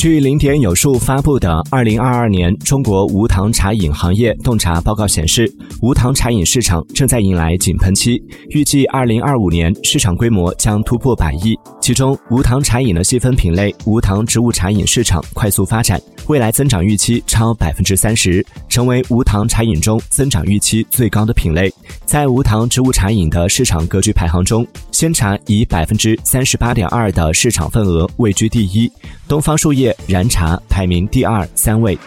据零点有数发布的《二零二二年中国无糖茶饮行业洞察报告》显示，无糖茶饮市场正在迎来井喷期，预计二零二五年市场规模将突破百亿。其中，无糖茶饮的细分品类无糖植物茶饮市场快速发展，未来增长预期超百分之三十，成为无糖茶饮中增长预期最高的品类。在无糖植物茶饮的市场格局排行中，鲜茶以百分之三十八点二的市场份额位居第一，东方树叶燃茶排名第二、三位。